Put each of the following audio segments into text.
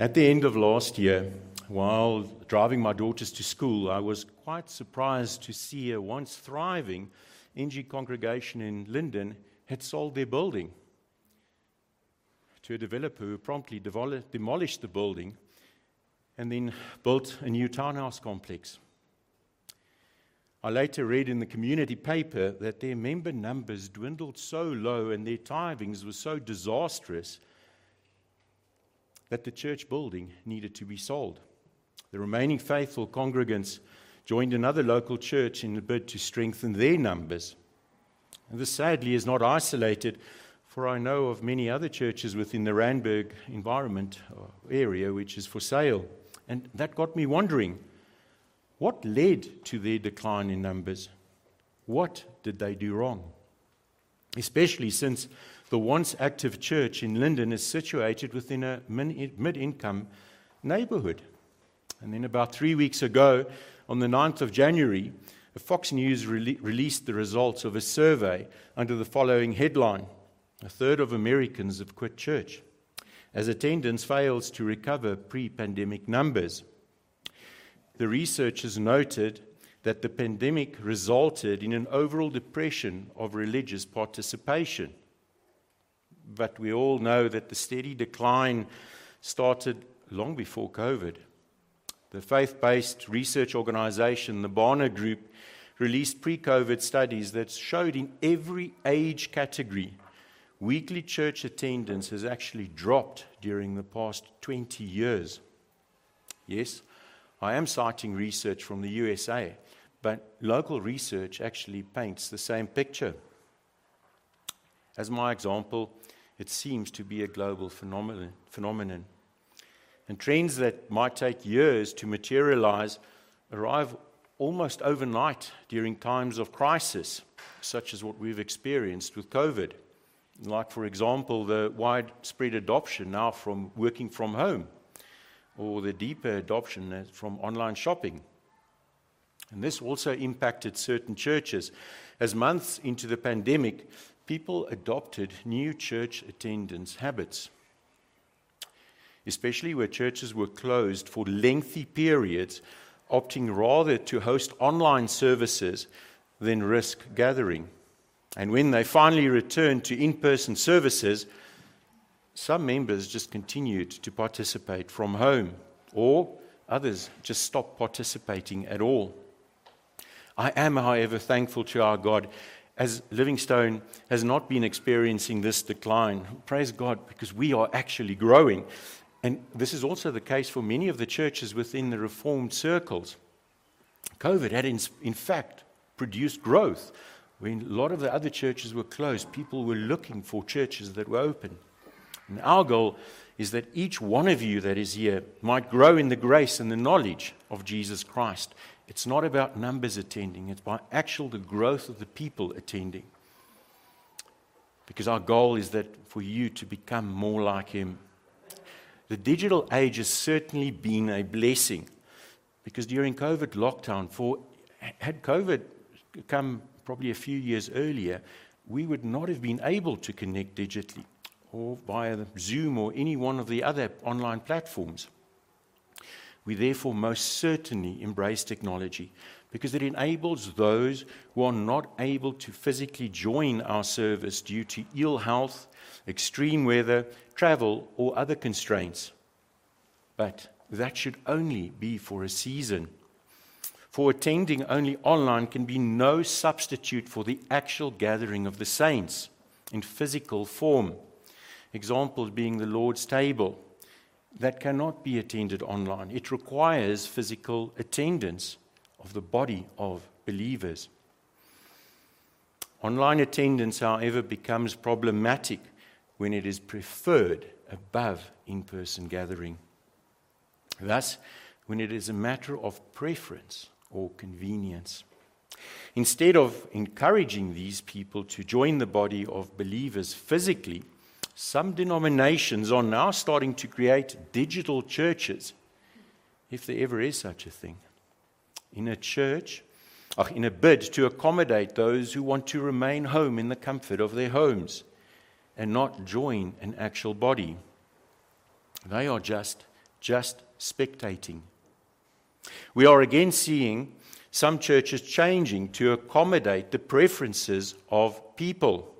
At the end of last year, while driving my daughters to school, I was quite surprised to see a once thriving NG congregation in Linden had sold their building to a developer who promptly demolished the building and then built a new townhouse complex. I later read in the community paper that their member numbers dwindled so low and their tithings were so disastrous that the church building needed to be sold. The remaining faithful congregants joined another local church in a bid to strengthen their numbers. And this sadly is not isolated, for I know of many other churches within the Randburg environment uh, area which is for sale. And that got me wondering what led to their decline in numbers? What did they do wrong? Especially since the once active church in Linden is situated within a mid income neighborhood. And then, about three weeks ago, on the 9th of January, Fox News re- released the results of a survey under the following headline A third of Americans have quit church as attendance fails to recover pre pandemic numbers. The researchers noted that the pandemic resulted in an overall depression of religious participation but we all know that the steady decline started long before COVID. The faith based research organization, the Barna Group, released pre COVID studies that showed in every age category weekly church attendance has actually dropped during the past 20 years. Yes, I am citing research from the USA, but local research actually paints the same picture. As my example, it seems to be a global phenomenon. phenomenon. And trends that might take years to materialize arrive almost overnight during times of crisis, such as what we've experienced with COVID. Like, for example, the widespread adoption now from working from home, or the deeper adoption from online shopping. And this also impacted certain churches. As months into the pandemic, people adopted new church attendance habits, especially where churches were closed for lengthy periods, opting rather to host online services than risk gathering. And when they finally returned to in person services, some members just continued to participate from home, or others just stopped participating at all. I am, however, thankful to our God as Living Stone has not been experiencing this decline. Praise God, because we are actually growing. And this is also the case for many of the churches within the Reformed circles. COVID had, in, in fact, produced growth. When a lot of the other churches were closed, people were looking for churches that were open. And our goal is that each one of you that is here might grow in the grace and the knowledge of Jesus Christ it's not about numbers attending, it's by actual the growth of the people attending. Because our goal is that for you to become more like Him. The digital age has certainly been a blessing because during COVID lockdown, for had COVID come probably a few years earlier, we would not have been able to connect digitally or via Zoom or any one of the other online platforms. We therefore most certainly embrace technology because it enables those who are not able to physically join our service due to ill health, extreme weather, travel, or other constraints. But that should only be for a season. For attending only online can be no substitute for the actual gathering of the saints in physical form. Examples being the Lord's table that cannot be attended online. It requires physical attendance of the body of believers. Online attendance, however, becomes problematic when it is preferred above in person gathering. Thus, when it is a matter of preference or convenience. Instead of encouraging these people to join the body of believers physically, some denominations are now starting to create digital churches, if there ever is such a thing. In a church, uh, in a bid to accommodate those who want to remain home in the comfort of their homes and not join an actual body. They are just just spectating. We are again seeing some churches changing to accommodate the preferences of people.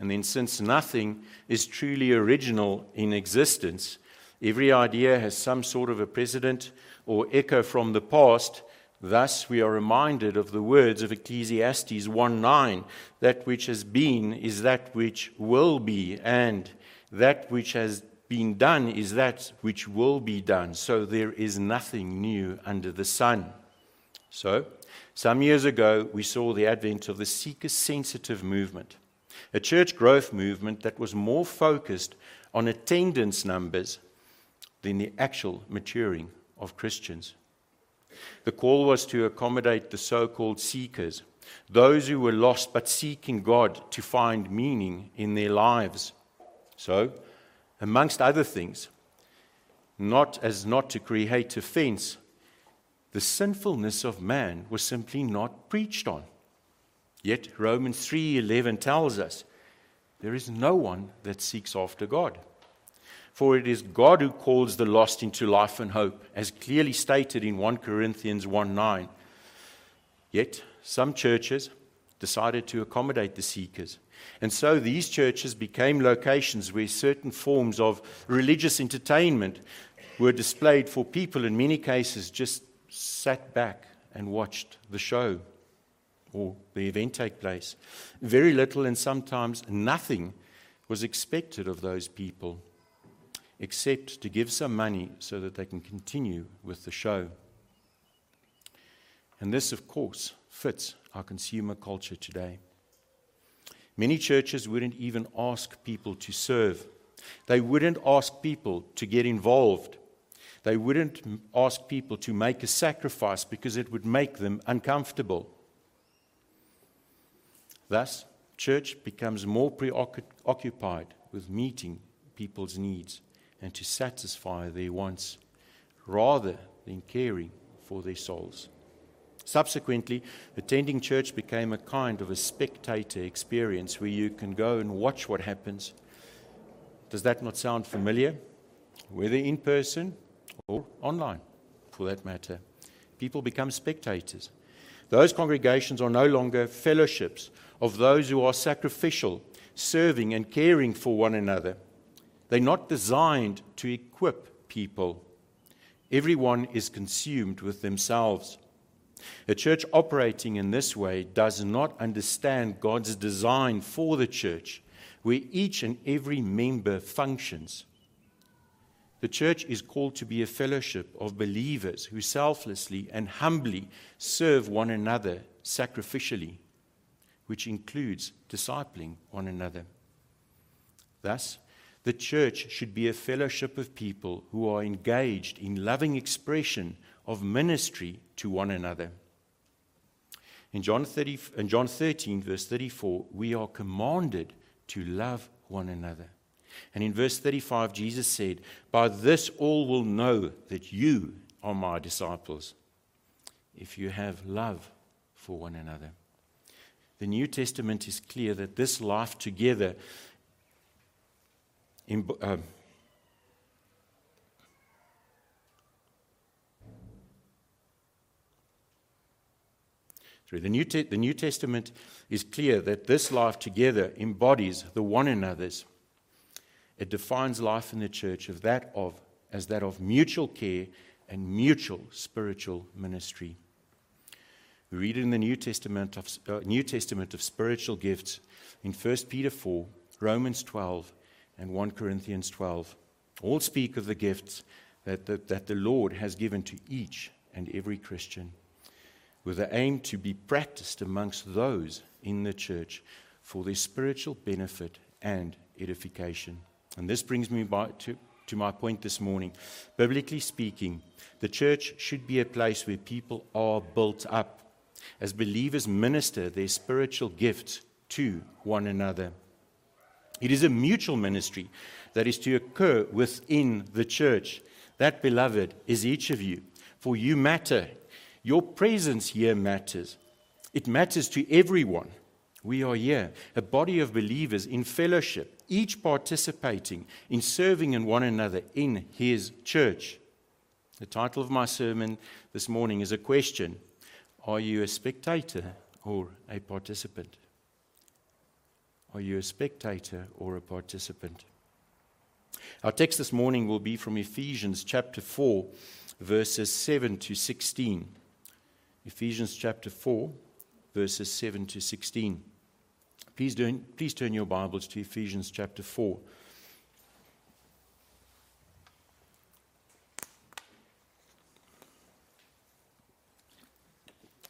And then, since nothing is truly original in existence, every idea has some sort of a precedent or echo from the past. Thus, we are reminded of the words of Ecclesiastes 1 9 that which has been is that which will be, and that which has been done is that which will be done. So, there is nothing new under the sun. So, some years ago, we saw the advent of the seeker sensitive movement, a church growth movement that was more focused on attendance numbers than the actual maturing of Christians. The call was to accommodate the so called seekers, those who were lost but seeking God to find meaning in their lives. So, amongst other things, not as not to create offense, the sinfulness of man was simply not preached on. Yet Romans 3:11 tells us there is no one that seeks after God. For it is God who calls the lost into life and hope, as clearly stated in 1 Corinthians 1 9. Yet some churches decided to accommodate the seekers. And so these churches became locations where certain forms of religious entertainment were displayed for people, in many cases, just sat back and watched the show or the event take place. Very little and sometimes nothing was expected of those people except to give some money so that they can continue with the show. And this, of course, fits our consumer culture today. Many churches wouldn't even ask people to serve. They wouldn't ask people to get involved. They wouldn't ask people to make a sacrifice because it would make them uncomfortable. Thus, church becomes more preoccupied with meeting people's needs and to satisfy their wants rather than caring for their souls. Subsequently, attending church became a kind of a spectator experience where you can go and watch what happens. Does that not sound familiar? Whether in person or online, for that matter. People become spectators. Those congregations are no longer fellowships of those who are sacrificial, serving and caring for one another. They're not designed to equip people. Everyone is consumed with themselves. A church operating in this way does not understand God's design for the church, where each and every member functions the church is called to be a fellowship of believers who selflessly and humbly serve one another sacrificially, which includes discipling one another. Thus, the church should be a fellowship of people who are engaged in loving expression of ministry to one another. In John, 30, in John 13, verse 34, we are commanded to love one another. And in verse 35, Jesus said, By this all will know that you are my disciples, if you have love for one another. The New Testament is clear that this life together in, uh, Sorry, the New, Te- the New Testament is clear that this life together embodies the one another's it defines life in the church of that of, as that of mutual care and mutual spiritual ministry. We read in the New Testament of, uh, New Testament of spiritual gifts in 1 Peter 4, Romans 12, and 1 Corinthians 12. All speak of the gifts that the, that the Lord has given to each and every Christian, with the aim to be practiced amongst those in the church for their spiritual benefit and edification. And this brings me by, to, to my point this morning. Biblically speaking, the church should be a place where people are built up as believers minister their spiritual gifts to one another. It is a mutual ministry that is to occur within the church. That, beloved, is each of you. For you matter. Your presence here matters. It matters to everyone. We are here, a body of believers in fellowship each participating in serving in one another in his church. The title of my sermon this morning is a question Are you a spectator or a participant? Are you a spectator or a participant? Our text this morning will be from Ephesians chapter 4, verses 7 to 16. Ephesians chapter 4, verses 7 to 16. Please, do, please turn your Bibles to Ephesians chapter 4.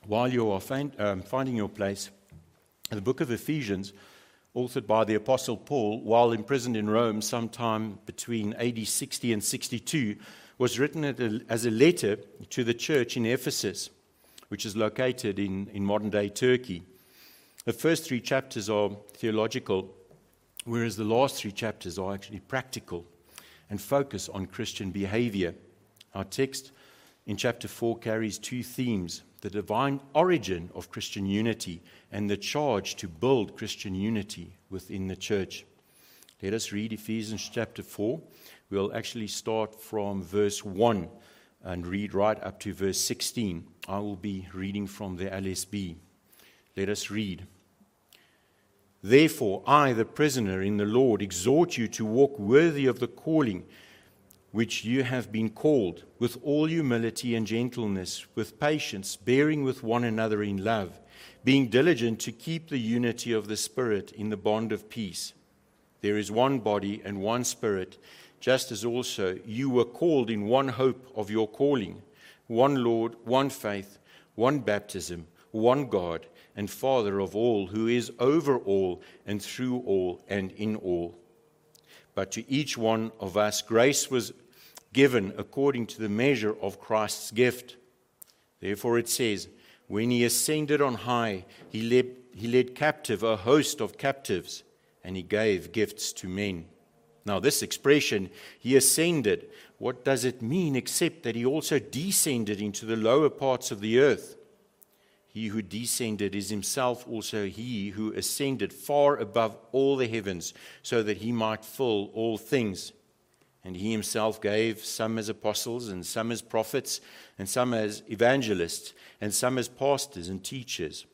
While you are find, um, finding your place, the book of Ephesians authored by the Apostle Paul while imprisoned in Rome sometime between AD 60 and 62, was written as a letter to the church in Ephesus, which is located in, in modern day Turkey. The first three chapters are theological, whereas the last three chapters are actually practical and focus on Christian behavior. Our text in chapter 4 carries two themes the divine origin of Christian unity and the charge to build Christian unity within the church. Let us read Ephesians chapter 4. We'll actually start from verse 1 and read right up to verse 16. I will be reading from the LSB. Let us read. Therefore, I, the prisoner in the Lord, exhort you to walk worthy of the calling which you have been called, with all humility and gentleness, with patience, bearing with one another in love, being diligent to keep the unity of the Spirit in the bond of peace. There is one body and one Spirit, just as also you were called in one hope of your calling, one Lord, one faith, one baptism, one God, and Father of all, who is over all and through all and in all. But to each one of us, grace was given according to the measure of Christ's gift. Therefore, it says, When he ascended on high, he led, he led captive a host of captives, and he gave gifts to men. Now, this expression, he ascended, what does it mean except that he also descended into the lower parts of the earth? He who descended is himself also he who ascended far above all the heavens, so that he might fill all things. And he himself gave some as apostles, and some as prophets, and some as evangelists, and some as pastors and teachers,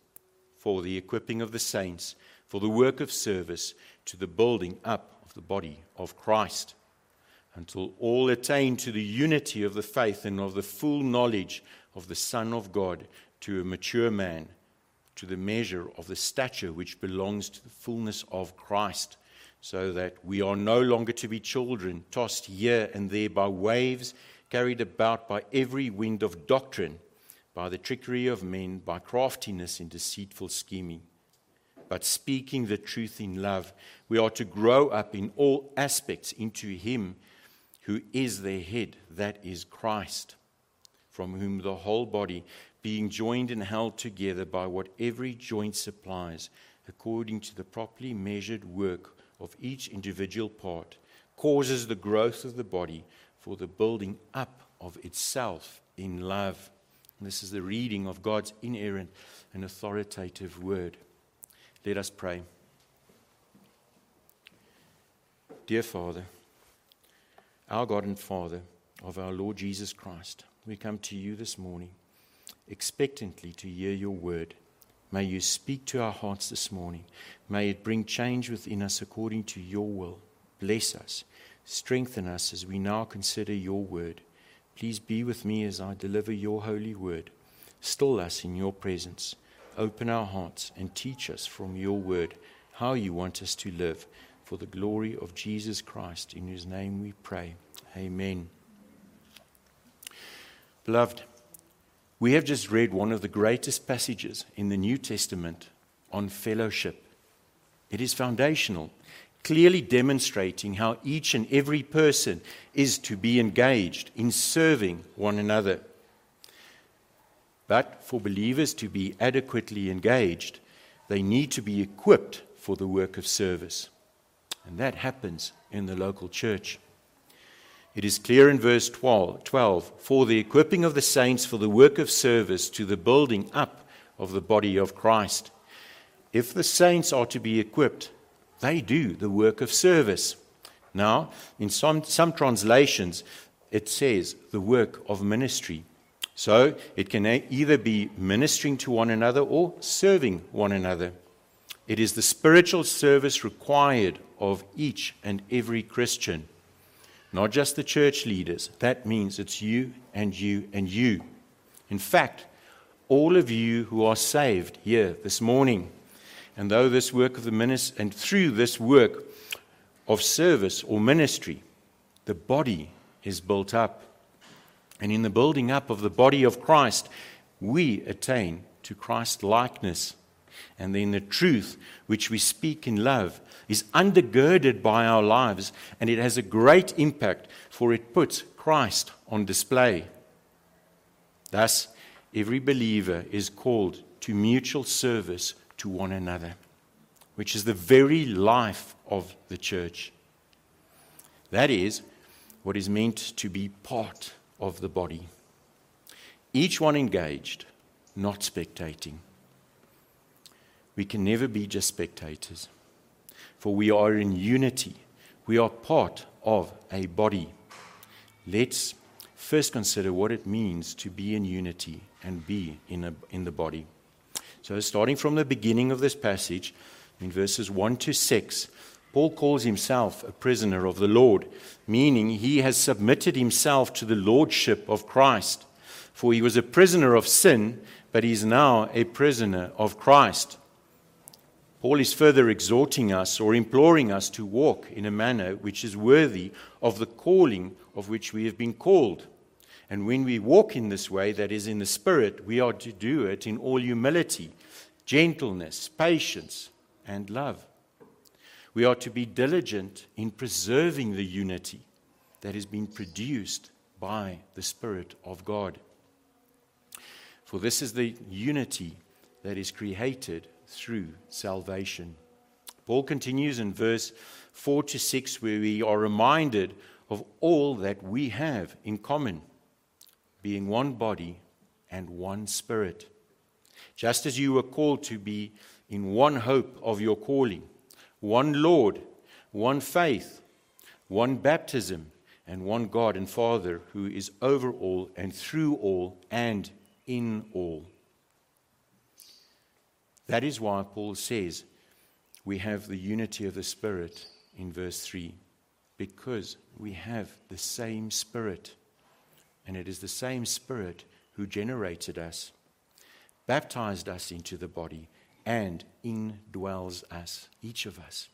for the equipping of the saints, for the work of service, to the building up of the body of Christ, until all attain to the unity of the faith and of the full knowledge of the Son of God to a mature man, to the measure of the stature which belongs to the fullness of Christ, so that we are no longer to be children, tossed here and there by waves, carried about by every wind of doctrine, by the trickery of men, by craftiness and deceitful scheming. But speaking the truth in love, we are to grow up in all aspects into Him who is the head, that is Christ, from whom the whole body being joined and held together by what every joint supplies, according to the properly measured work of each individual part, causes the growth of the body for the building up of itself in love. And this is the reading of God's inerrant and authoritative word. Let us pray. Dear Father, our God and Father of our Lord Jesus Christ, we come to you this morning expectantly to hear your word. May you speak to our hearts this morning. May it bring change within us according to your will. Bless us. Strengthen us as we now consider your word. Please be with me as I deliver your holy word. Still us in your presence. Open our hearts and teach us from your word how you want us to live for the glory of Jesus Christ, in whose name we pray. Amen. Beloved, we have just read one of the greatest passages in the New Testament on fellowship. It is foundational, clearly demonstrating how each and every person is to be engaged in serving one another. But for believers to be adequately engaged, they need to be equipped for the work of service. And that happens in the local church. It is clear in verse 12, 12, for the equipping of the saints for the work of service to the building up of the body of Christ. If the saints are to be equipped, they do the work of service. Now, in some, some translations, it says the work of ministry. So it can either be ministering to one another or serving one another. It is the spiritual service required of each and every Christian, not just the church leaders. That means it's you and you and you. In fact, all of you who are saved here this morning, and though this work of the ministry, and through this work of service or ministry, the body is built up. And in the building up of the body of Christ, we attain to Christ likeness. And then the truth which we speak in love is undergirded by our lives, and it has a great impact, for it puts Christ on display. Thus, every believer is called to mutual service to one another, which is the very life of the church. That is what is meant to be part of the body. Each one engaged, not spectating. We can never be just spectators, for we are in unity. We are part of a body. Let's first consider what it means to be in unity and be in, a, in the body. So, starting from the beginning of this passage, in verses 1 to 6, Paul calls himself a prisoner of the Lord, meaning he has submitted himself to the lordship of Christ. For he was a prisoner of sin, but he is now a prisoner of Christ. Paul is further exhorting us or imploring us to walk in a manner which is worthy of the calling of which we have been called. And when we walk in this way, that is in the Spirit, we are to do it in all humility, gentleness, patience, and love. We are to be diligent in preserving the unity that has been produced by the Spirit of God. For this is the unity that is created through salvation. Paul continues in verse 4 to 6, where we are reminded of all that we have in common, being one body and one spirit. Just as you were called to be in one hope of your calling one Lord, one faith, one baptism, and one God and Father who is over all and through all and in all. That is why Paul says we have the unity of the Spirit in verse 3, because we have the same Spirit. And it is the same Spirit who generated us, baptized us into the body, and indwells us, each of us.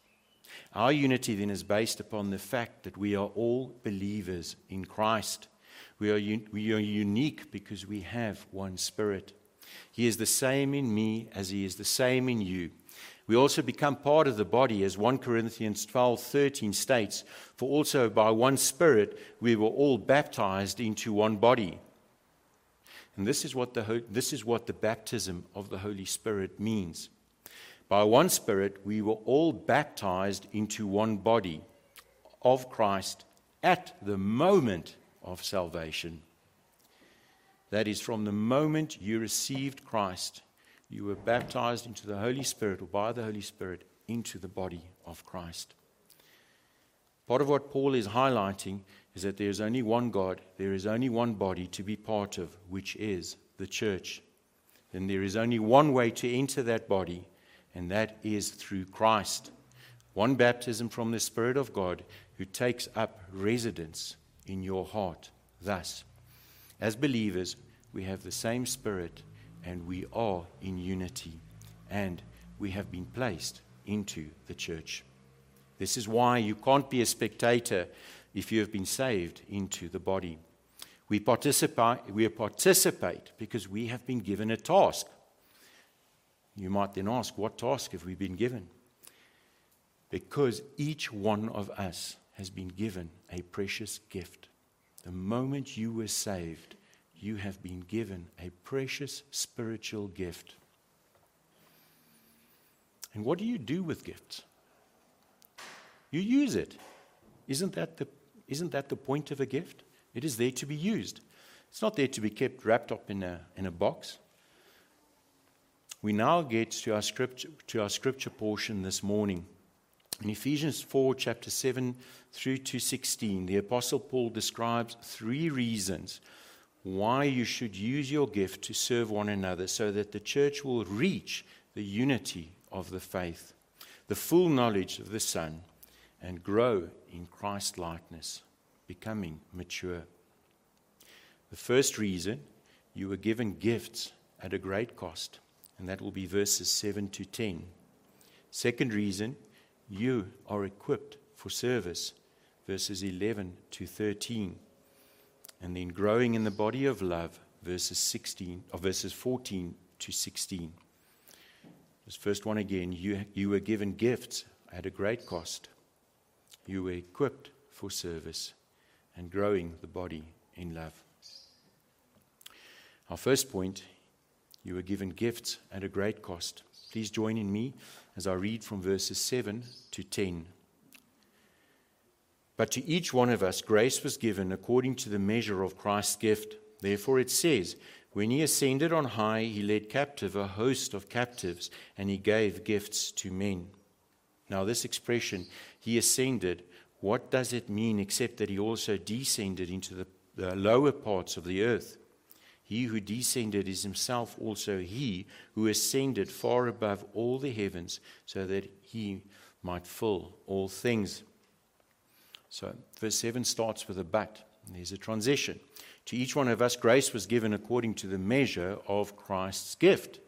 Our unity then is based upon the fact that we are all believers in Christ. We are, un- we are unique because we have one Spirit. He is the same in me as He is the same in you. We also become part of the body, as 1 Corinthians 12 13 states, For also by one Spirit we were all baptized into one body. And this is what the, this is what the baptism of the Holy Spirit means. By one Spirit, we were all baptized into one body of Christ at the moment of salvation. That is, from the moment you received Christ, you were baptized into the Holy Spirit or by the Holy Spirit into the body of Christ. Part of what Paul is highlighting is that there is only one God, there is only one body to be part of, which is the church. And there is only one way to enter that body, and that is through Christ. One baptism from the Spirit of God who takes up residence in your heart. Thus, as believers, we have the same Spirit and we are in unity, and we have been placed into the church. This is why you can't be a spectator if you have been saved into the body. We participate, we participate because we have been given a task. You might then ask, what task have we been given? Because each one of us has been given a precious gift. The moment you were saved, you have been given a precious spiritual gift. And what do you do with gifts? You use it. Isn't that the isn't that the point of a gift? It is there to be used. It's not there to be kept wrapped up in a, in a box. We now get to our, scripture, to our scripture portion this morning. In Ephesians 4, chapter 7 through to 16, the Apostle Paul describes three reasons why you should use your gift to serve one another so that the church will reach the unity of the faith, the full knowledge of the Son, and grow in Christ likeness, becoming mature. The first reason you were given gifts at a great cost, and that will be verses 7 to 10. Second reason, you are equipped for service, verses 11 to 13. And then growing in the body of love, verses 16 or verses 14 to 16. This first one again, you, you were given gifts at a great cost. You were equipped for service and growing the body in love. Our first point, you were given gifts at a great cost. Please join in me as I read from verses 7 to 10. But to each one of us grace was given according to the measure of Christ's gift. Therefore it says, When he ascended on high, he led captive a host of captives, and he gave gifts to men. Now, this expression, he ascended, what does it mean except that he also descended into the, the lower parts of the earth? He who descended is himself also he who ascended far above all the heavens, so that he might fill all things. So, verse 7 starts with a but. There's a transition. To each one of us, grace was given according to the measure of Christ's gift.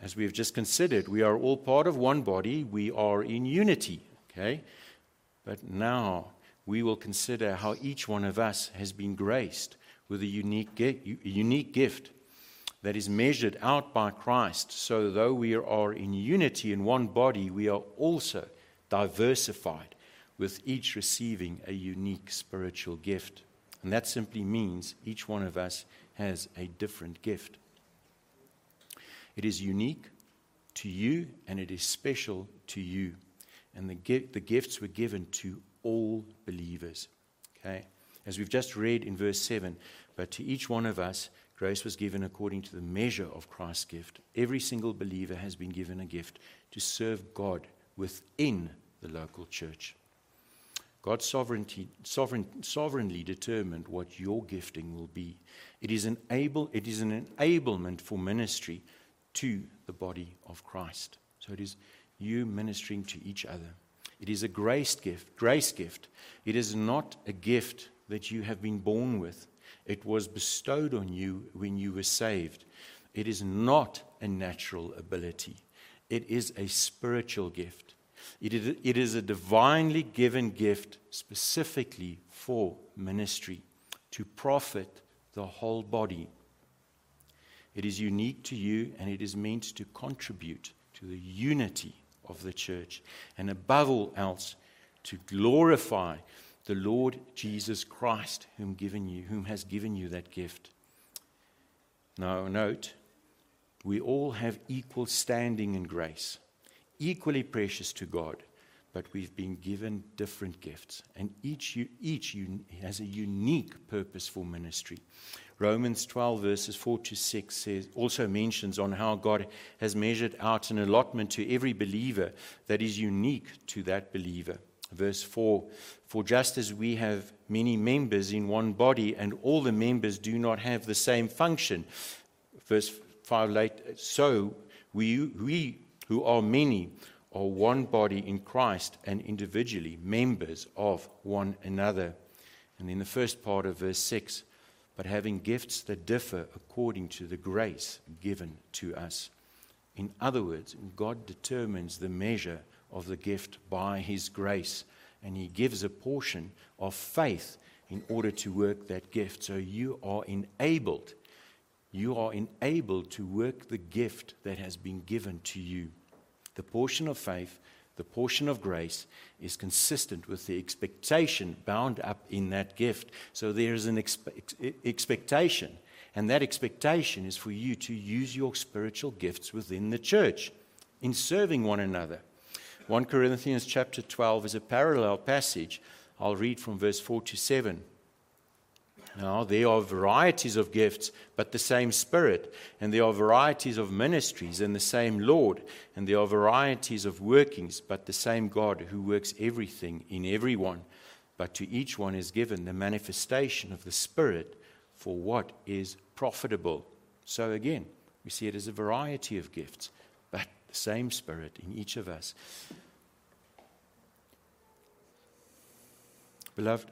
As we have just considered, we are all part of one body, we are in unity. Okay? But now we will consider how each one of us has been graced with a unique, unique gift that is measured out by Christ. So, though we are in unity in one body, we are also diversified with each receiving a unique spiritual gift. And that simply means each one of us has a different gift. It is unique to you and it is special to you. And the, the gifts were given to all believers. Okay? As we've just read in verse 7, but to each one of us, grace was given according to the measure of Christ's gift. Every single believer has been given a gift to serve God within the local church. God sovereignty, sovereign, sovereignly determined what your gifting will be. It is, an able, it is an enablement for ministry to the body of Christ. So it is you ministering to each other. It is a grace gift, grace gift. It is not a gift that you have been born with. It was bestowed on you when you were saved. It is not a natural ability. It is a spiritual gift. It is, a divinely given gift specifically for ministry to profit the whole body. It is unique to you and it is meant to contribute to the unity of the church and above all else to glorify the Lord Jesus Christ whom given you whom has given you that gift. Now note we all have equal standing in grace equally precious to God, but we've been given different gifts, and each, each has a unique purpose for ministry. Romans 12, verses 4 to 6 says, also mentions on how God has measured out an allotment to every believer that is unique to that believer. Verse 4 For just as we have many members in one body, and all the members do not have the same function. Verse 5 late, so we, we who are many, are one body in Christ and individually members of one another. And in the first part of verse 6, but having gifts that differ according to the grace given to us. In other words, God determines the measure of the gift by His grace, and He gives a portion of faith in order to work that gift. So you are enabled. You are enabled to work the gift that has been given to you. The portion of faith, the portion of grace, is consistent with the expectation bound up in that gift. So there is an expe- expectation, and that expectation is for you to use your spiritual gifts within the church in serving one another. 1 Corinthians chapter 12 is a parallel passage. I'll read from verse 4 to 7. Now, there are varieties of gifts, but the same Spirit. And there are varieties of ministries, and the same Lord. And there are varieties of workings, but the same God who works everything in everyone. But to each one is given the manifestation of the Spirit for what is profitable. So, again, we see it as a variety of gifts, the same Spirit in each of us. Beloved,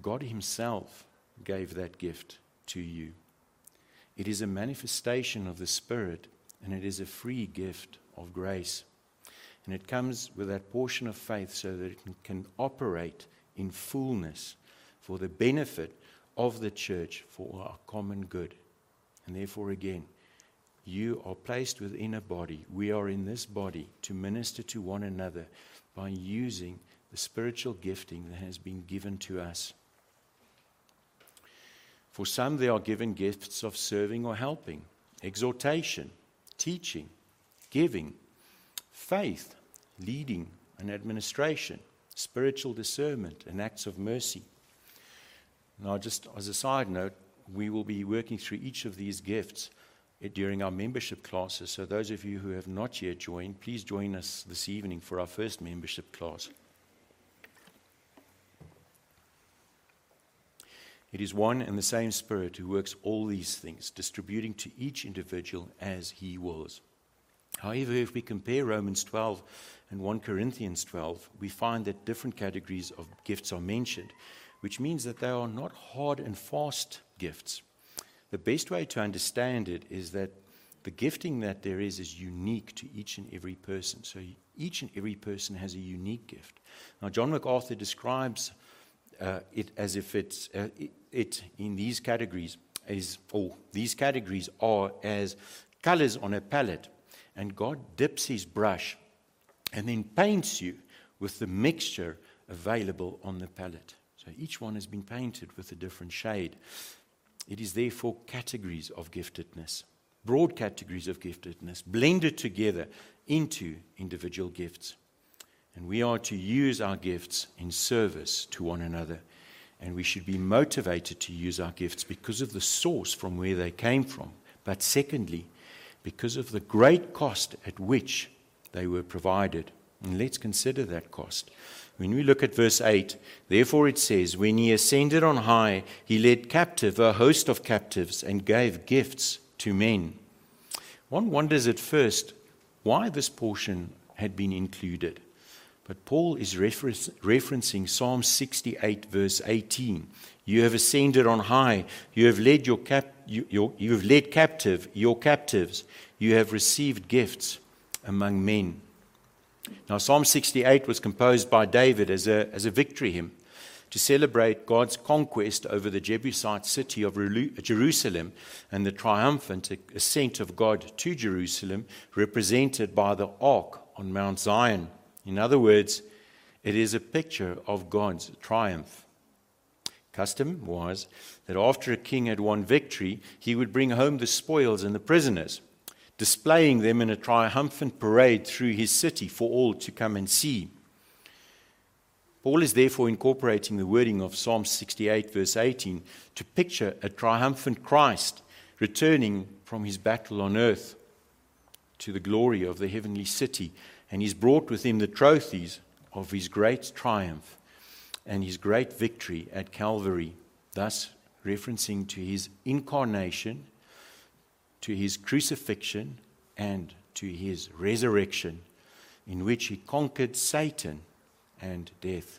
God Himself gave that gift to you. It is a manifestation of the Spirit, and it is a free gift of grace. And it comes with that portion of faith so that it can operate in fullness for the benefit of the church for our common good. And therefore, again, you are placed within a body. We are in this body to minister to one another by using the spiritual gifting that has been given to us. For some, they are given gifts of serving or helping, exhortation, teaching, giving, faith, leading, and administration, spiritual discernment, and acts of mercy. Now, just as a side note, we will be working through each of these gifts Eh, during our membership classes. So, those of you who have not yet joined, please join us this evening for our first membership class. It is one and the same Spirit who works all these things, distributing to each individual as he wills. However, if we compare Romans 12 and 1 Corinthians 12, we find that different categories of gifts are mentioned, which means that they are not hard and fast gifts. The best way to understand it is that the gifting that there is is unique to each and every person. So each and every person has a unique gift. Now, John MacArthur describes uh, it as if it's uh, it, it, in these categories is or these categories are as colors on a palette and God dips his brush and then paints you with the mixture available on the palette so each one has been painted with a different shade it is therefore categories of giftedness broad categories of giftedness blended together into individual gifts and we are to use our gifts in service to one another. And we should be motivated to use our gifts because of the source from where they came from. But secondly, because of the great cost at which they were provided. And let's consider that cost. When we look at verse 8, therefore it says, When he ascended on high, he led captive a host of captives and gave gifts to men. One wonders at first why this portion had been included. But Paul is referencing Psalm 68, verse 18. You have ascended on high. You have led your, cap- you, your, you have led captive your captives. You have received gifts among men. Now, Psalm 68 was composed by David as a, as a victory hymn to celebrate God's conquest over the Jebusite city of Jerusalem and the triumphant ascent of God to Jerusalem, represented by the ark on Mount Zion. In other words, it is a picture of God's triumph. Custom was that after a king had won victory, he would bring home the spoils and the prisoners, displaying them in a triumphant parade through his city for all to come and see. Paul is therefore incorporating the wording of Psalm 68, verse 18, to picture a triumphant Christ returning from his battle on earth to the glory of the heavenly city and he's brought with him the trophies of his great triumph and his great victory at Calvary, thus referencing to his incarnation, to his crucifixion, and to his resurrection, in which he conquered Satan and death.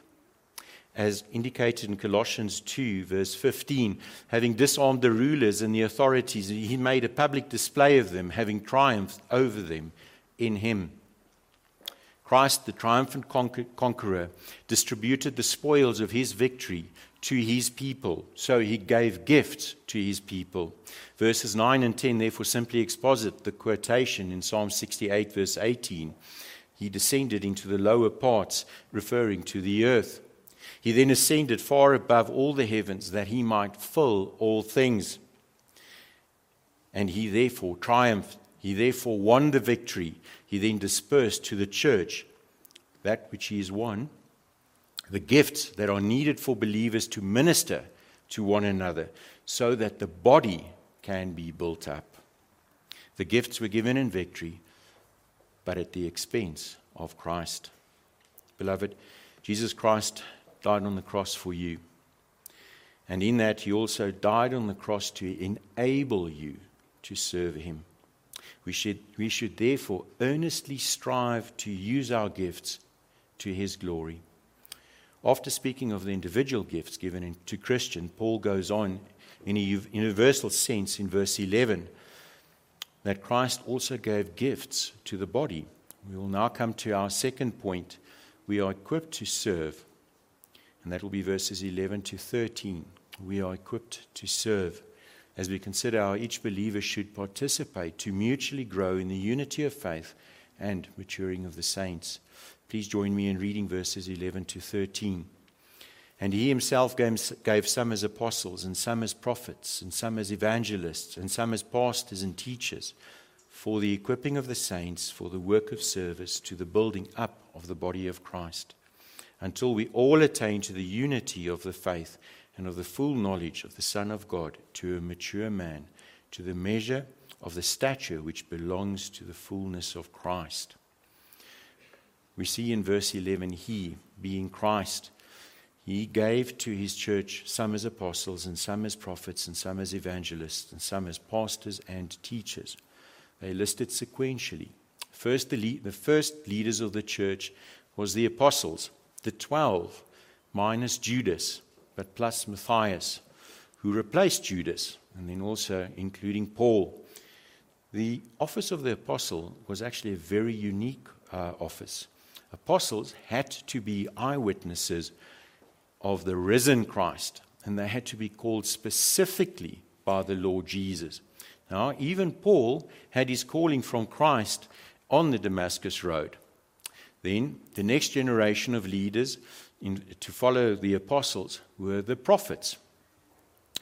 As indicated in Colossians 2, verse 15, having disarmed the rulers and the authorities, he made a public display of them, having triumphed over them in him. Christ, the triumphant conqueror, distributed the spoils of his victory to his people. So he gave gifts to his people. Verses 9 and 10 therefore simply exposit the quotation in Psalm 68, verse 18. He descended into the lower parts, referring to the earth. He then ascended far above all the heavens that he might fill all things. And he therefore triumphed. He therefore won the victory he then dispersed to the church that which he has won, the gifts that are needed for believers to minister to one another so that the body can be built up. The gifts were given in victory, but at the expense of Christ. Beloved, Jesus Christ died on the cross for you. And in that, he also died on the cross to enable you to serve him. We should, we should therefore earnestly strive to use our gifts to his glory. After speaking of the individual gifts given to Christian, Paul goes on in a universal sense in verse 11 that Christ also gave gifts to the body. We will now come to our second point. We are equipped to serve, and that will be verses 11 to 13. We are equipped to serve as we consider how each believer should participate to mutually grow in the unity of faith and maturing of the saints. Please join me in reading verses 11 to 13. And he himself gave some as apostles, and some as prophets, and some as evangelists, and some as pastors and teachers, for the equipping of the saints, for the work of service, to the building up of the body of Christ, until we all attain to the unity of the faith and of the full knowledge of the Son of God, to a mature man, to the measure of the stature which belongs to the fullness of Christ. We see in verse 11, He, being Christ, He gave to His church some as apostles, and some as prophets, and some as evangelists, and some as pastors and teachers. They listed sequentially. First, the, the first leaders of the church was the apostles, the twelve, minus Judas but plus Matthias, who replaced Judas, and then also including Paul. The office of the apostle was actually a very unique uh, office. Apostles had to be eyewitnesses of the risen Christ, and they had to be called specifically by the Lord Jesus. Now, even Paul had his calling from Christ on the Damascus Road. Then the next generation of leaders in, to follow the apostles were the prophets.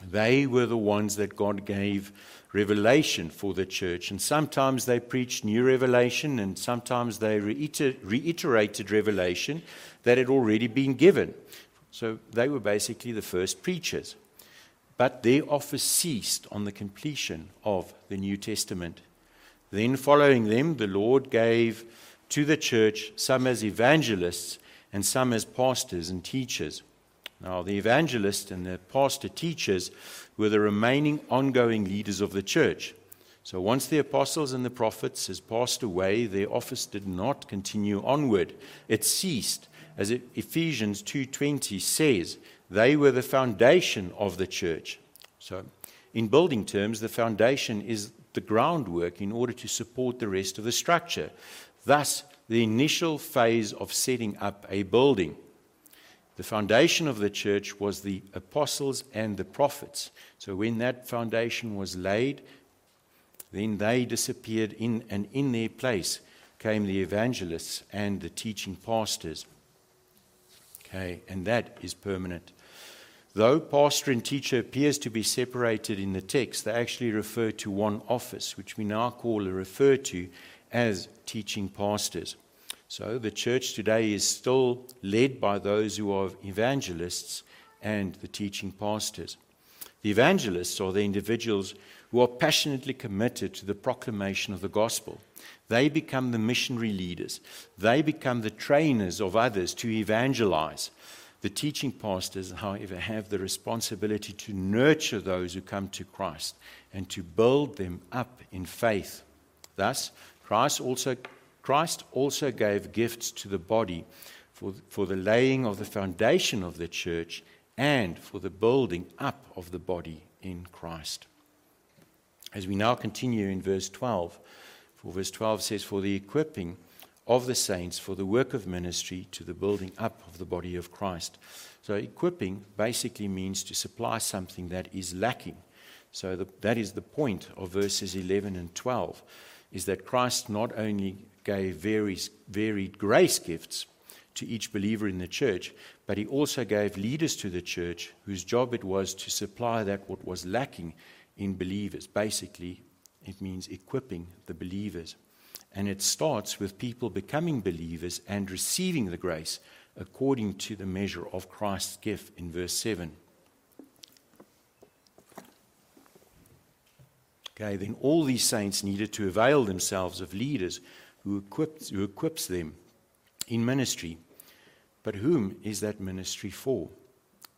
They were the ones that God gave revelation for the church. And sometimes they preached new revelation, and sometimes they reiter- reiterated revelation that had already been given. So they were basically the first preachers. But their office ceased on the completion of the New Testament. Then, following them, the Lord gave to the church some as evangelists and some as pastors and teachers. Now, the evangelists and the pastor teachers were the remaining ongoing leaders of the church. So once the apostles and the prophets has passed away, their office did not continue onward. It ceased. As Ephesians 2:20 says, they were the foundation of the church. So in building terms, the foundation is the groundwork in order to support the rest of the structure. Thus, the initial phase of setting up a building. The foundation of the church was the apostles and the prophets. So when that foundation was laid, then they disappeared in and in their place came the evangelists and the teaching pastors. Okay, and that is permanent. Though pastor and teacher appears to be separated in the text, they actually refer to one office, which we now call or refer to as teaching pastors. So the church today is still led by those who are evangelists and the teaching pastors. The evangelists are the individuals who are passionately committed to the proclamation of the gospel. They become the missionary leaders. They become the trainers of others to evangelize. The teaching pastors, however, have the responsibility to nurture those who come to Christ and to build them up in faith. Thus, Christ also, Christ also gave gifts to the body for, for the laying of the foundation of the church and for the building up of the body in Christ. As we now continue in verse 12, for verse 12 says, For the equipping of the saints for the work of ministry to the building up of the body of Christ. So, equipping basically means to supply something that is lacking. So, the, that is the point of verses 11 and 12 is that Christ not only gave various, varied grace gifts to each believer in the church, but he also gave leaders to the church whose job it was to supply that what was lacking in believers. Basically, it means equipping the believers. And it starts with people becoming believers and receiving the grace according to the measure of Christ's gift in verse 7. Okay, then all these saints needed to avail themselves of leaders who, equipped, who equips them in ministry. But whom is that ministry for?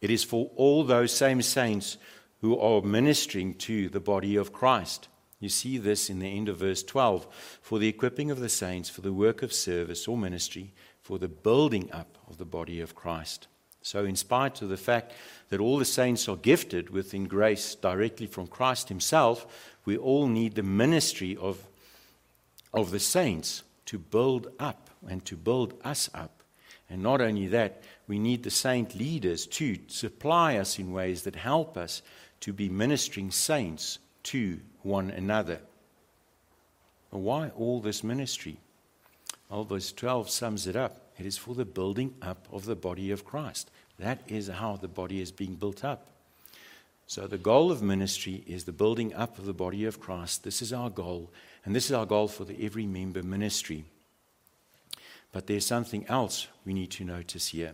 It is for all those same saints who are ministering to the body of Christ. You see this in the end of verse 12 for the equipping of the saints, for the work of service or ministry, for the building up of the body of Christ. So, in spite of the fact that all the saints are gifted within grace directly from Christ Himself, we all need the ministry of, of the saints to build up and to build us up. And not only that, we need the saint leaders to supply us in ways that help us to be ministering saints to one another. Why all this ministry? Well, verse 12 sums it up. It is for the building up of the body of Christ. That is how the body is being built up. So, the goal of ministry is the building up of the body of Christ. This is our goal, and this is our goal for the every member ministry. But there's something else we need to notice here.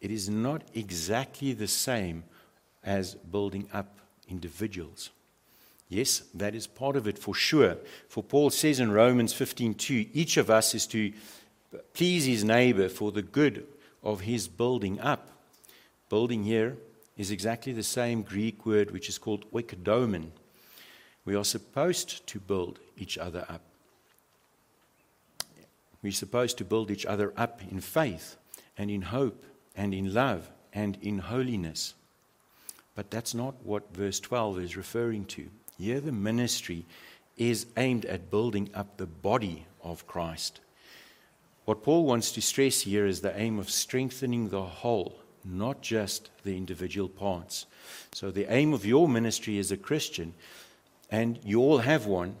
It is not exactly the same as building up individuals. Yes, that is part of it for sure. For Paul says in Romans 15:2, each of us is to please his neighbor for the good of his building up. Building here is exactly the same Greek word which is called oikodomon. We are supposed to build each other up. We're supposed to build each other up in faith and in hope and in love and in holiness. But that's not what verse 12 is referring to. Here, the ministry is aimed at building up the body of Christ. What Paul wants to stress here is the aim of strengthening the whole, not just the individual parts. So, the aim of your ministry as a Christian, and you all have one,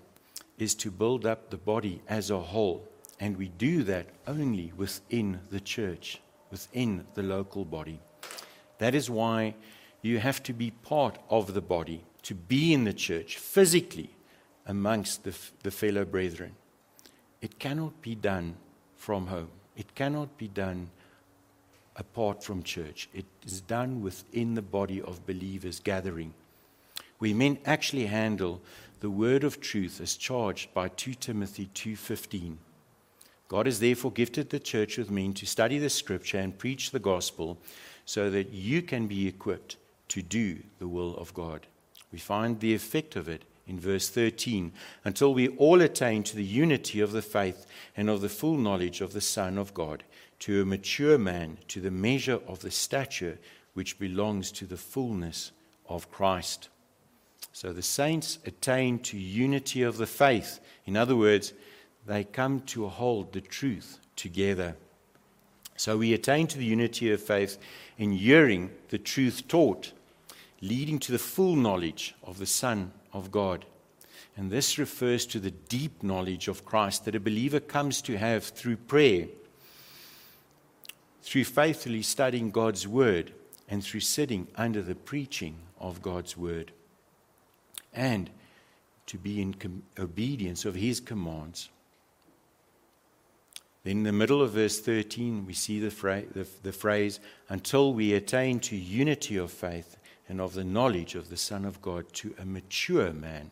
is to build up the body as a whole. And we do that only within the church, within the local body. That is why you have to be part of the body, to be in the church physically amongst the, the fellow brethren. It cannot be done from home, it cannot be done apart from church. It is done within the body of believers gathering. We men actually handle the word of truth as charged by 2 Timothy 2:15. God has therefore gifted the church with men to study the scripture and preach the gospel so that you can be equipped to do the will of God. We find the effect of it in verse 13 until we all attain to the unity of the faith and of the full knowledge of the Son of God, to a mature man, to the measure of the stature which belongs to the fullness of Christ. So the saints attain to unity of the faith. In other words, they come to hold the truth together. So we attain to the unity of faith in hearing the truth taught leading to the full knowledge of the Son of God. And this refers to the deep knowledge of Christ that a believer comes to have through prayer, through faithfully studying God's Word, and through sitting under the preaching of God's Word, and to be in com- obedience of His commands. Then, in the middle of verse 13, we see the, fra- the, the phrase, until we attain to unity of faith and of the knowledge of the Son of God to a mature man.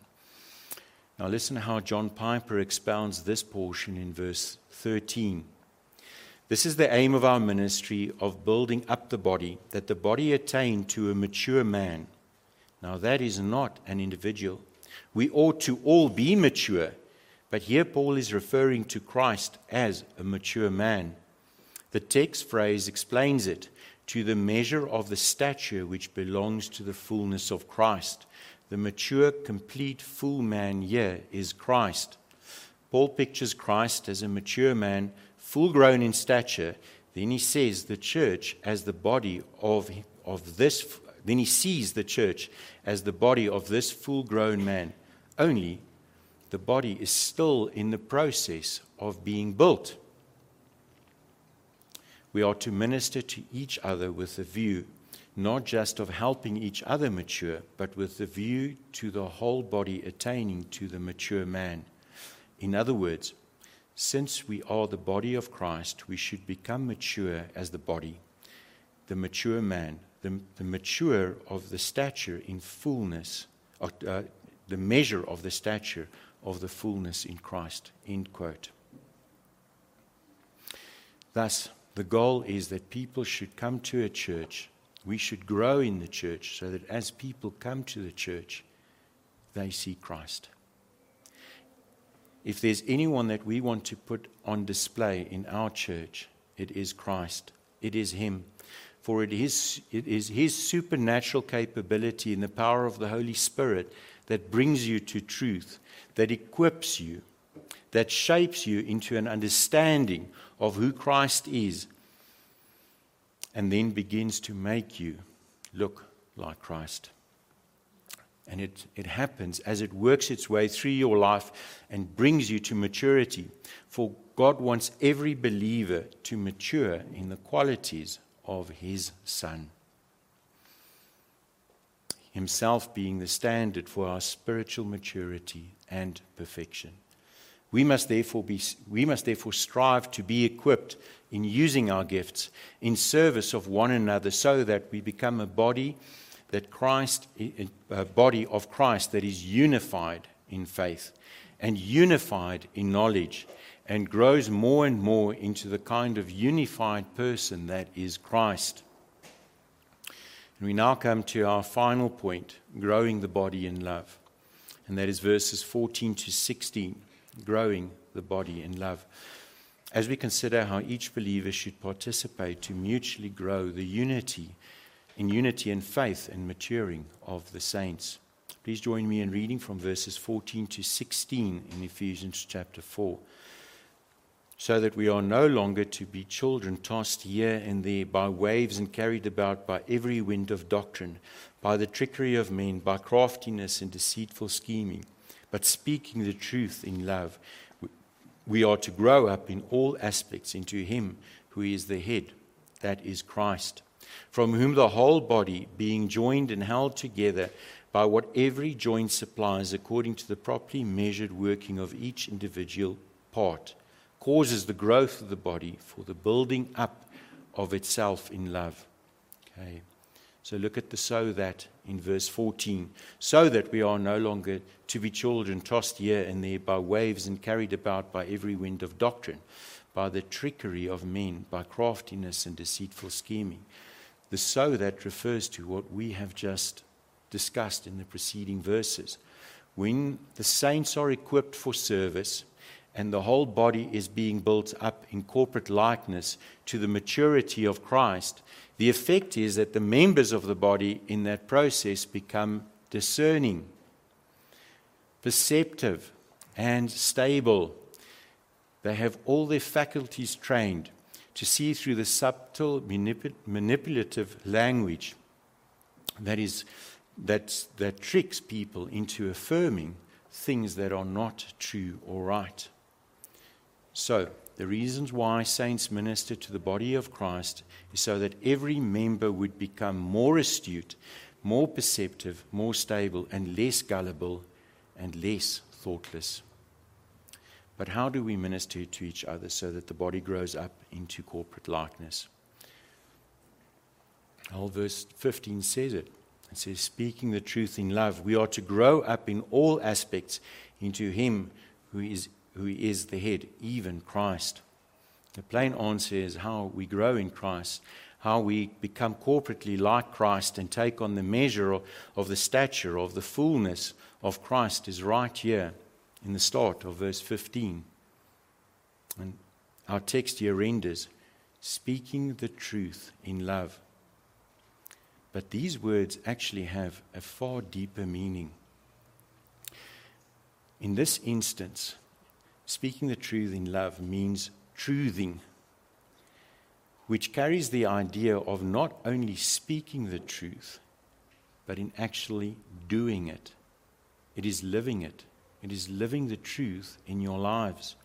Now, listen how John Piper expounds this portion in verse 13. This is the aim of our ministry of building up the body, that the body attain to a mature man. Now, that is not an individual. We ought to all be mature, but here Paul is referring to Christ as a mature man. The text phrase explains it to the measure of the stature which belongs to the fullness of Christ. The mature, complete, full man here is Christ. Paul pictures Christ as a mature man, full grown in stature. Then he says the church as the body of, of this, then he sees the church as the body of this full grown man. Only the body is still in the process of being built we are to minister to each other with a view not just of helping each other mature, but with the view to the whole body attaining to the mature man. In other words, since we are the body of Christ, we should become mature as the body, the mature man, the, the mature of the stature in fullness, uh, the measure of the stature of the fullness in Christ. End quote. Thus, the goal is that people should come to a church. We should grow in the church so that as people come to the church, they see Christ. If there's anyone that we want to put on display in our church, it is Christ. It is Him. For it is, it is His supernatural capability and the power of the Holy Spirit that brings you to truth, that equips you, that shapes you into an understanding of who Christ is, and then begins to make you look like Christ. And it, it happens as it works its way through your life and brings you to maturity. For God wants every believer to mature in the qualities of His Son. Himself being the standard for our spiritual maturity and perfection. We must therefore, be, we must therefore strive to be equipped in using our gifts in service of one another so that we become a body that Christ, a body of Christ that is unified in faith and unified in knowledge and grows more and more into the kind of unified person that is Christ. And we now come to our final point growing the body in love. And that is verses 14 to 16 growing the body in love. As we consider how each believer should participate to mutually grow the unity in unity and faith and maturing of the saints. Please join me in reading from verses 14 to 16 in Ephesians chapter 4. So that we are no longer to be children tossed here and there by waves and carried about by every wind of doctrine, by the trickery of men, by craftiness and deceitful scheming, but speaking the truth in love. We are to grow up in all aspects into Him who is the head, that is Christ from whom the whole body, being joined and held together by what every joint supplies according to the properly measured working of each individual part, causes the growth of the body for the building up of itself in love. Okay. So look at the so that in verse 14. So that we are no longer to be children tossed here and there by waves and carried about by every wind of doctrine, by the trickery of men, by craftiness and deceitful scheming. The so that refers to what we have just discussed in the preceding verses. When the saints are equipped for service and the whole body is being built up in corporate likeness to the maturity of Christ, the effect is that the members of the body in that process become discerning, perceptive, and stable. They have all their faculties trained to see through the subtle manip- manipulative language that, is, that, that tricks people into affirming things that are not true or right. So, the reasons why saints minister to the body of Christ is so that every member would become more astute, more perceptive, more stable, and less gullible and less thoughtless. But how do we minister to each other so that the body grows up into corporate likeness? Well, verse 15 says it. It says, Speaking the truth in love, we are to grow up in all aspects into Him who is, who is the head, even Christ. The plain answer is how we grow in Christ, how we become corporately like Christ and take on the measure of, of the stature of the fullness of Christ is right here in the start of verse 15. And our text here renders speaking the truth in love. But these words actually have a far deeper meaning. In this instance, speaking the truth in love means truthing, which carries the idea of not only speaking the truth, but in actually doing it. It is living it. It is living the truth in your lives.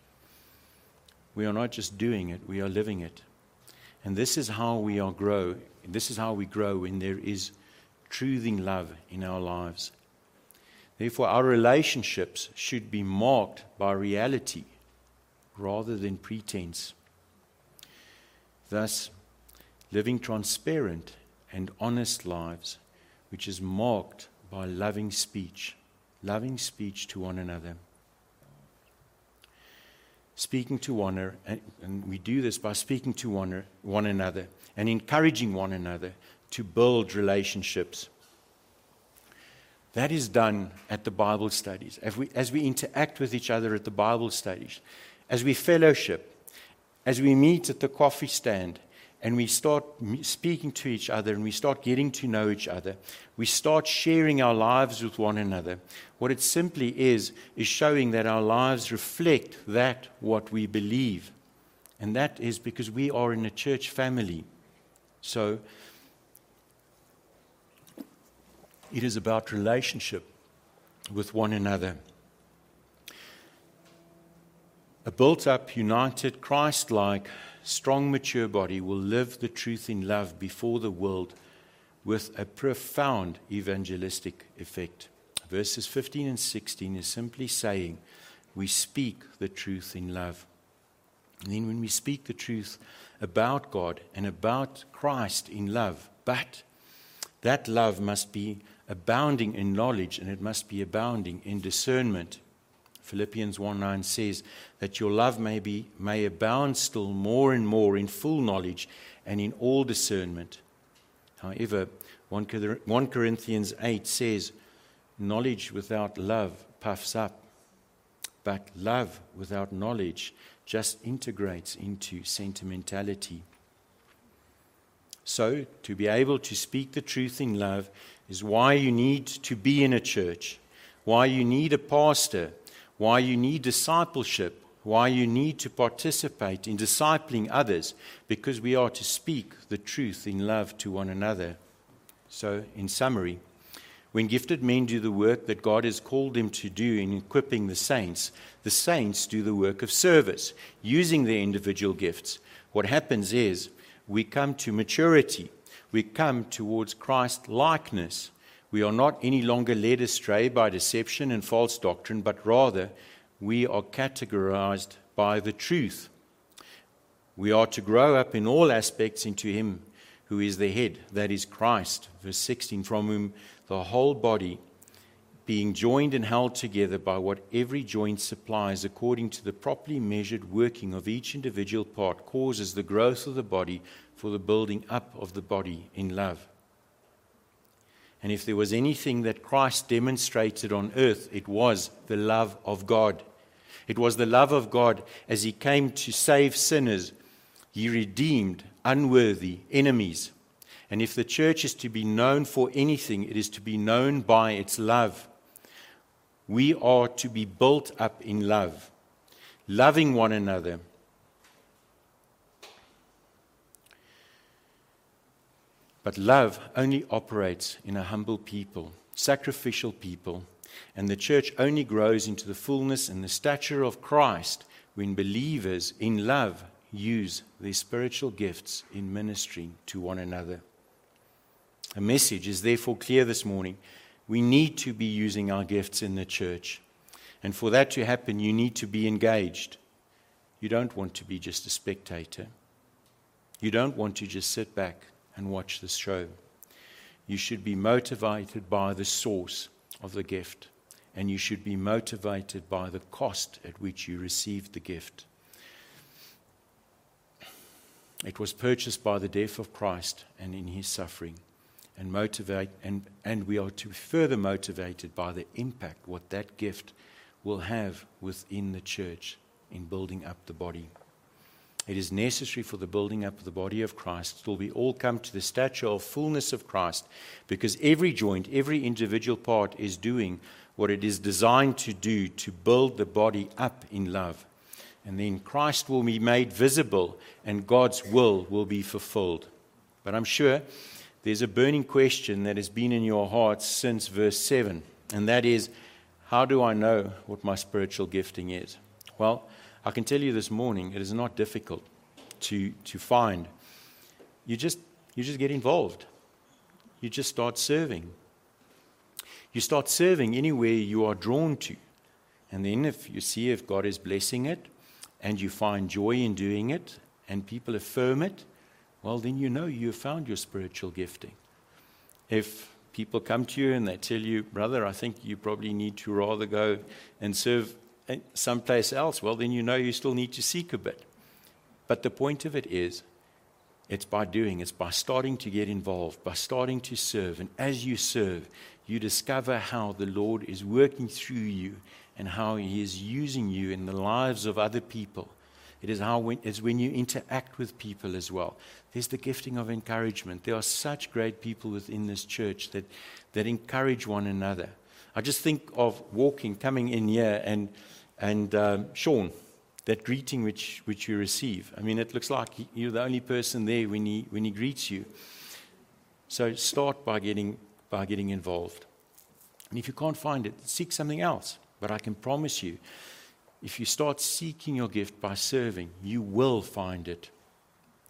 We are not just doing it, we are living it. And this is how we are grow. This is how we grow when there is truthing love in our lives. Therefore, our relationships should be marked by reality rather than pretense. Thus, living transparent and honest lives, which is marked by loving speech loving speech to one another. Speaking to one another, and we do this by speaking to one, one another and encouraging one another to build relationships. That is done at the Bible studies. As we, as we interact with each other at the Bible studies, as we fellowship, as we meet at the coffee stand, and we start speaking to each other and we start getting to know each other, we start sharing our lives with one another. What it simply is, is showing that our lives reflect that what we believe. And that is because we are in a church family. So, it is about relationship with one another. A built up, united, Christ like, strong, mature body will live the truth in love before the world with a profound evangelistic effect. Verses 15 and 16 is simply saying, We speak the truth in love. And then when we speak the truth about God and about Christ in love, but that love must be abounding in knowledge and it must be abounding in discernment. Philippians 1 9 says that your love may, be, may abound still more and more in full knowledge and in all discernment. However, 1 Corinthians 8 says, Knowledge without love puffs up, but love without knowledge just integrates into sentimentality. So, to be able to speak the truth in love is why you need to be in a church, why you need a pastor, why you need discipleship, why you need to participate in discipling others, because we are to speak the truth in love to one another. So, in summary, when gifted men do the work that God has called them to do in equipping the saints, the saints do the work of service, using their individual gifts. What happens is we come to maturity we come towards Christ likeness. We are not any longer led astray by deception and false doctrine, but rather we are categorized by the truth. We are to grow up in all aspects into Him who is the head, that is Christ. Verse 16, from whom the whole body, being joined and held together by what every joint supplies, according to the properly measured working of each individual part, causes the growth of the body for the building up of the body in love. And if there was anything that Christ demonstrated on earth, it was the love of God. It was the love of God as he came to save sinners. He redeemed unworthy enemies. And if the church is to be known for anything, it is to be known by its love. We are to be built up in love, loving one another But love only operates in a humble people, sacrificial people, and the church only grows into the fullness and the stature of Christ when believers in love use their spiritual gifts in ministering to one another. A message is therefore clear this morning. We need to be using our gifts in the church. And for that to happen, you need to be engaged. You don't want to be just a spectator. You don't want to just sit back and watch this show. You should be motivated by the source of the gift, and you should be motivated by the cost at which you received the gift. It was purchased by the death of Christ and in his suffering. And motivate and, and we are to be further motivated by the impact what that gift will have within the church in building up the body. It is necessary for the building up of the body of Christ till we all come to the stature of fullness of Christ, because every joint, every individual part is doing what it is designed to do to build the body up in love. And then Christ will be made visible and God's will will be fulfilled. But I'm sure there's a burning question that has been in your hearts since verse 7, and that is how do I know what my spiritual gifting is? Well, I can tell you this morning, it is not difficult to, to find. You just, you just get involved. You just start serving. You start serving anywhere you are drawn to. And then if you see if God is blessing it and you find joy in doing it and people affirm it, well, then you know you have found your spiritual gifting. If people come to you and they tell you, brother, I think you probably need to rather go and serve someplace else. Well, then you know you still need to seek a bit. But the point of it is, it's by doing, it's by starting to get involved, by starting to serve. And as you serve, you discover how the Lord is working through you and how He is using you in the lives of other people. It is how when, it's when you interact with people as well. There's the gifting of encouragement. There are such great people within this church that, that encourage one another. I just think of walking, coming in here, and, and um, Sean, that greeting which, which you receive. I mean, it looks like you're the only person there when he, when he greets you. So start by getting, by getting involved. And if you can't find it, seek something else. But I can promise you, if you start seeking your gift by serving, you will find it.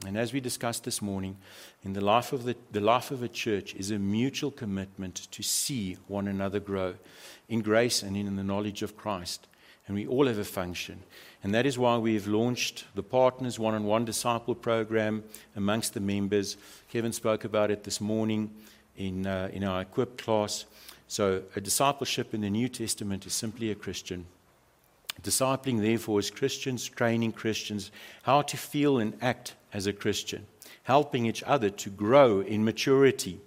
And as we discussed this morning, in the life of the, the life of a church is a mutual commitment to see one another grow in grace and in the knowledge of Christ. And we all have a function. And that is why we have launched the Partners One on One Disciple Program amongst the members. Kevin spoke about it this morning in, uh, in our equipped class. So, a discipleship in the New Testament is simply a Christian. Discipling, therefore, is Christians training Christians how to feel and act as a Christian, helping each other to grow in maturity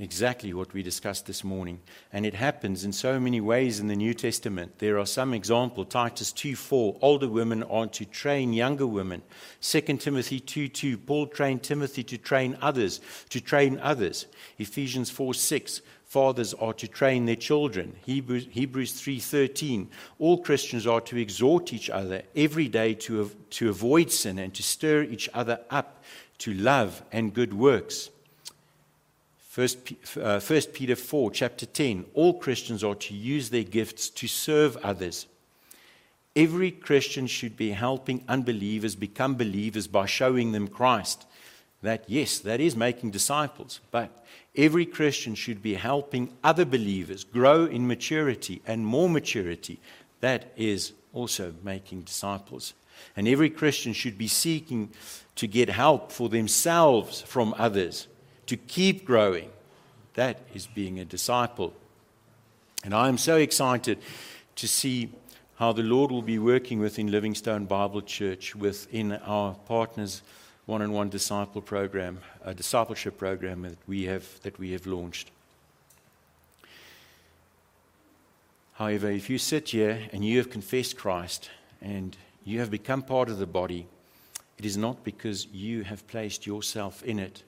exactly what we discussed this morning. And it happens in so many ways in the New Testament. There are some examples. Titus 2 4, older women are to train younger women. 2 Timothy 2 2, Paul trained Timothy to train others, to train others. Ephesians 4 6, fathers are to train their children. Hebrews, Hebrews 3:13. All Christians are to exhort each other every day to, to avoid sin and to stir each other up to love and good works. First, uh, First Peter 4, chapter 10. All Christians are to use their gifts to serve others. Every Christian should be helping unbelievers become believers by showing them Christ. That, yes, that is making disciples, but every Christian should be helping other believers grow in maturity and more maturity. That is also making disciples. And every Christian should be seeking to get help for themselves from others to keep growing. That is being a disciple. And I am so excited to see how the Lord will be working within Living Stone Bible Church within our partners one on one disciple program, a discipleship program that we have that we have launched. However, if you sit here and you have confessed Christ and you have become part of the body, it is not because you have placed yourself in it.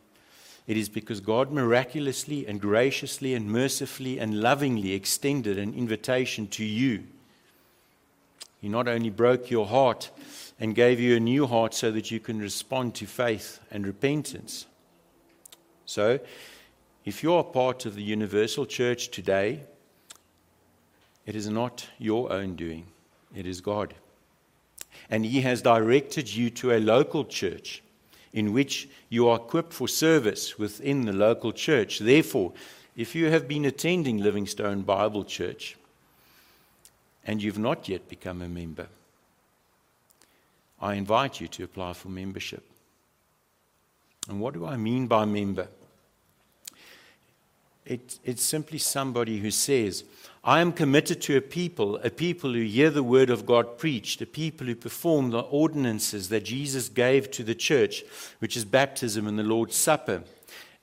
It is because God miraculously and graciously and mercifully and lovingly extended an invitation to you. He not only broke your heart and gave you a new heart so that you can respond to faith and repentance. So, if you are part of the universal church today, it is not your own doing, it is God. And He has directed you to a local church in which you are equipped for service within the local church. Therefore, if you have been attending Living Stone Bible Church and you've not yet become a member, I invite you to apply for membership. And what do I mean by member? It, it's simply somebody who says, I am committed to a people, a people who hear the word of God preached, a people who perform the ordinances that Jesus gave to the church, which is baptism and the Lord's Supper,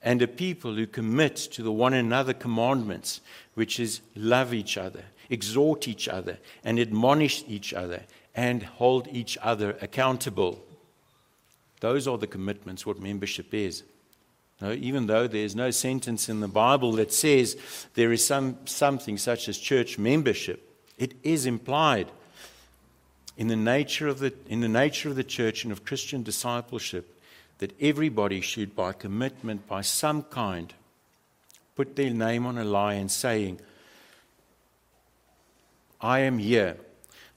and a people who commit to the one another commandments, which is love each other, exhort each other, and admonish each other, and hold each other accountable. Those are the commitments, what membership is. Even though there's no sentence in the Bible that says there is some, something such as church membership, it is implied in the, nature of the, in the nature of the church and of Christian discipleship that everybody should, by commitment, by some kind, put their name on a line saying, I am here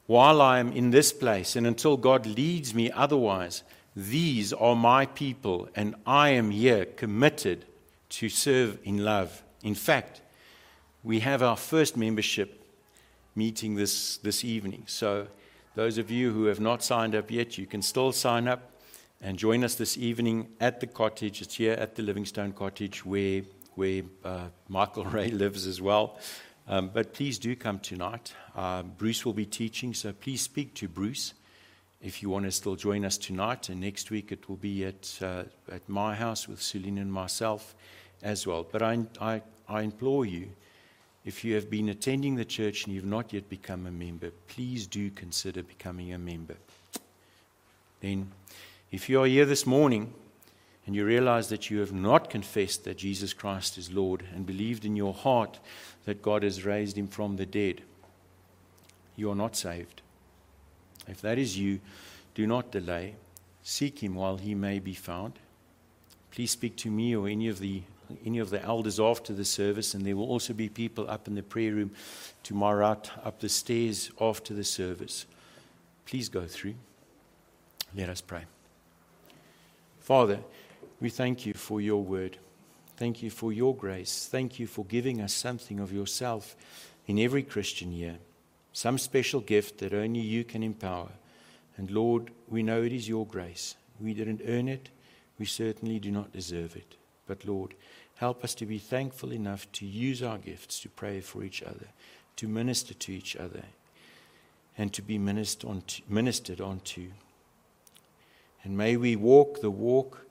while I am in this place and until God leads me otherwise. These are my people, and I am here committed to serve in love. In fact, we have our first membership meeting this, this evening. So, those of you who have not signed up yet, you can still sign up and join us this evening at the cottage. It's here at the Living Stone Cottage where where uh, Michael Ray lives as well. Um, but please do come tonight. Uh, Bruce will be teaching, so please speak to Bruce if you want to still join us tonight. And next week it will be at, uh, at my house with Celine and myself as well. But I, I, I implore you, if you have been attending the church and you've not yet become a member, please do consider becoming a member. Then, if you are here this morning and you realize that you have not confessed that Jesus Christ is Lord and believed in your heart that God has raised him from the dead, you are not saved. If that is you, do not delay. Seek him while he may be found. Please speak to me or any of the any of the elders after the service, and there will also be people up in the prayer room to my right, up the stairs after the service. Please go through. Let us pray. Father, we thank you for your word. Thank you for your grace. Thank you for giving us something of yourself in every Christian year, some special gift that only you can empower. And Lord, we know it is your grace. We didn't earn it, we certainly do not deserve it. But Lord, help us to be thankful enough to use our gifts to pray for each other, to minister to each other, and to be ministered onto. Ministered onto. And may we walk the walk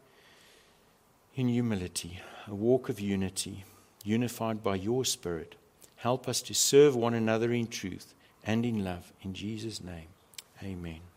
in humility, a walk of unity, unified by your Spirit. Help us to serve one another in truth and in love. In Jesus' name, amen.